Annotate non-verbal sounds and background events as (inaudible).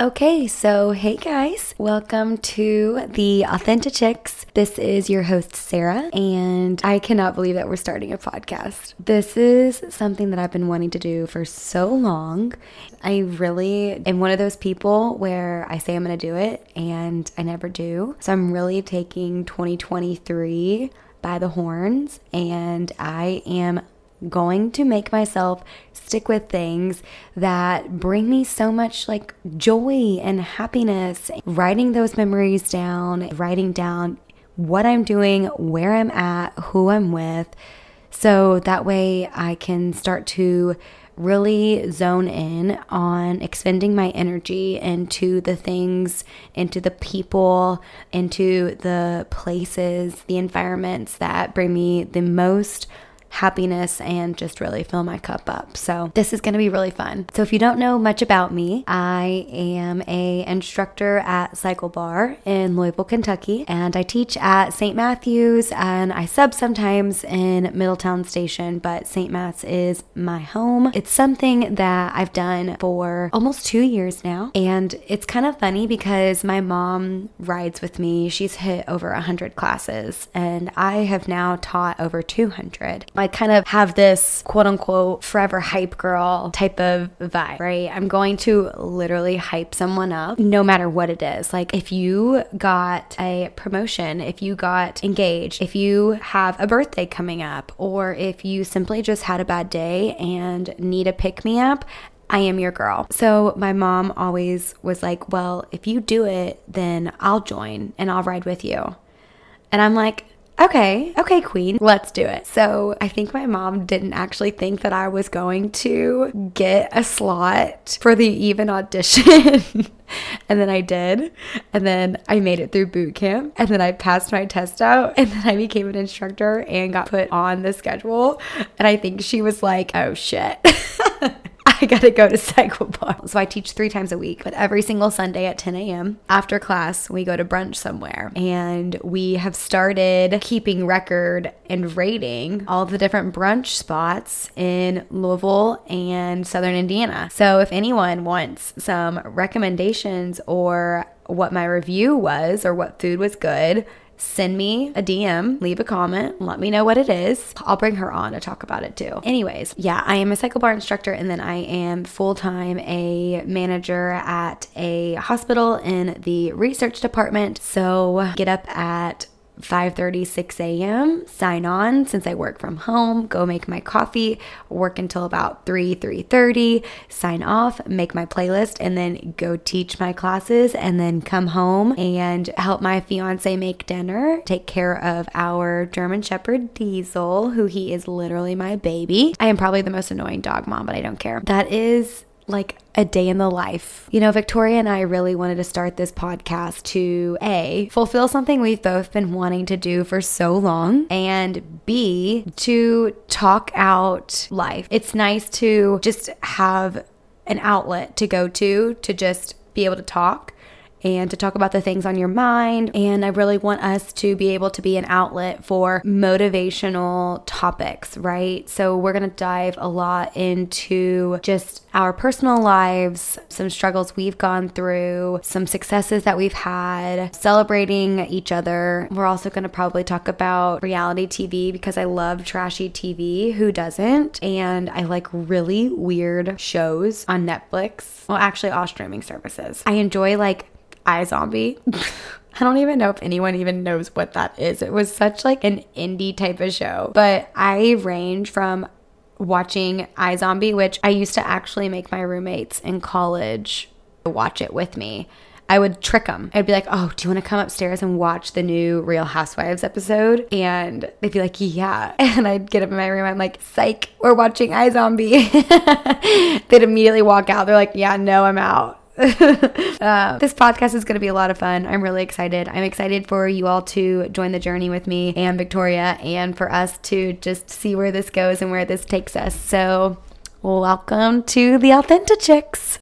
Okay, so hey guys, welcome to the Authentic Chicks. This is your host, Sarah, and I cannot believe that we're starting a podcast. This is something that I've been wanting to do for so long. I really am one of those people where I say I'm going to do it and I never do. So I'm really taking 2023 by the horns, and I am going to make myself stick with things that bring me so much like joy and happiness. Writing those memories down, writing down what I'm doing, where I'm at, who I'm with. So that way I can start to really zone in on expending my energy into the things, into the people, into the places, the environments that bring me the most happiness and just really fill my cup up. So this is going to be really fun. So if you don't know much about me, I am a instructor at Cycle Bar in Louisville, Kentucky, and I teach at St. Matthews and I sub sometimes in Middletown Station, but St. Matt's is my home. It's something that I've done for almost 2 years now, and it's kind of funny because my mom rides with me. She's hit over 100 classes and I have now taught over 200. I kind of have this quote unquote forever hype girl type of vibe, right? I'm going to literally hype someone up no matter what it is. Like if you got a promotion, if you got engaged, if you have a birthday coming up, or if you simply just had a bad day and need a pick me up, I am your girl. So my mom always was like, Well, if you do it, then I'll join and I'll ride with you. And I'm like, okay, okay, queen, let's do it. So I think my mom didn't actually think that I was going to get a slot for the even audition. (laughs) and then I did. And then I made it through boot camp. And then I passed my test out. And then I became an instructor and got put on the schedule. And I think she was like, oh shit. (laughs) I gotta go to cycle bar. So I teach three times a week, but every single Sunday at 10 a.m. after class, we go to brunch somewhere. And we have started keeping record and rating all the different brunch spots in Louisville and Southern Indiana. So if anyone wants some recommendations or what my review was or what food was good, send me a DM, leave a comment, let me know what it is. I'll bring her on to talk about it too. Anyways, yeah, I am a cycle bar instructor and then I am full time a manager at a hospital in the research department. So get up at 5:30 6 a.m. sign on since I work from home go make my coffee work until about 3 3:30 sign off make my playlist and then go teach my classes and then come home and help my fiance make dinner take care of our German shepherd Diesel who he is literally my baby I am probably the most annoying dog mom but I don't care that is like a day in the life. You know, Victoria and I really wanted to start this podcast to A, fulfill something we've both been wanting to do for so long, and B, to talk out life. It's nice to just have an outlet to go to to just be able to talk and to talk about the things on your mind. And I really want us to be able to be an outlet for motivational topics, right? So we're going to dive a lot into just our personal lives, some struggles we've gone through, some successes that we've had, celebrating each other. We're also going to probably talk about reality TV because I love trashy TV. Who doesn't? And I like really weird shows on Netflix. Well, actually, all streaming services. I enjoy like iZombie. I don't even know if anyone even knows what that is. It was such like an indie type of show. But I range from watching iZombie, which I used to actually make my roommates in college watch it with me. I would trick them. I'd be like, "Oh, do you want to come upstairs and watch the new Real Housewives episode?" And they'd be like, "Yeah." (laughs) And I'd get up in my room. I'm like, "Psych, we're watching iZombie." (laughs) They'd immediately walk out. They're like, "Yeah, no, I'm out." (laughs) uh, (laughs) this podcast is going to be a lot of fun. I'm really excited. I'm excited for you all to join the journey with me and Victoria and for us to just see where this goes and where this takes us. So, welcome to the Authentic Chicks.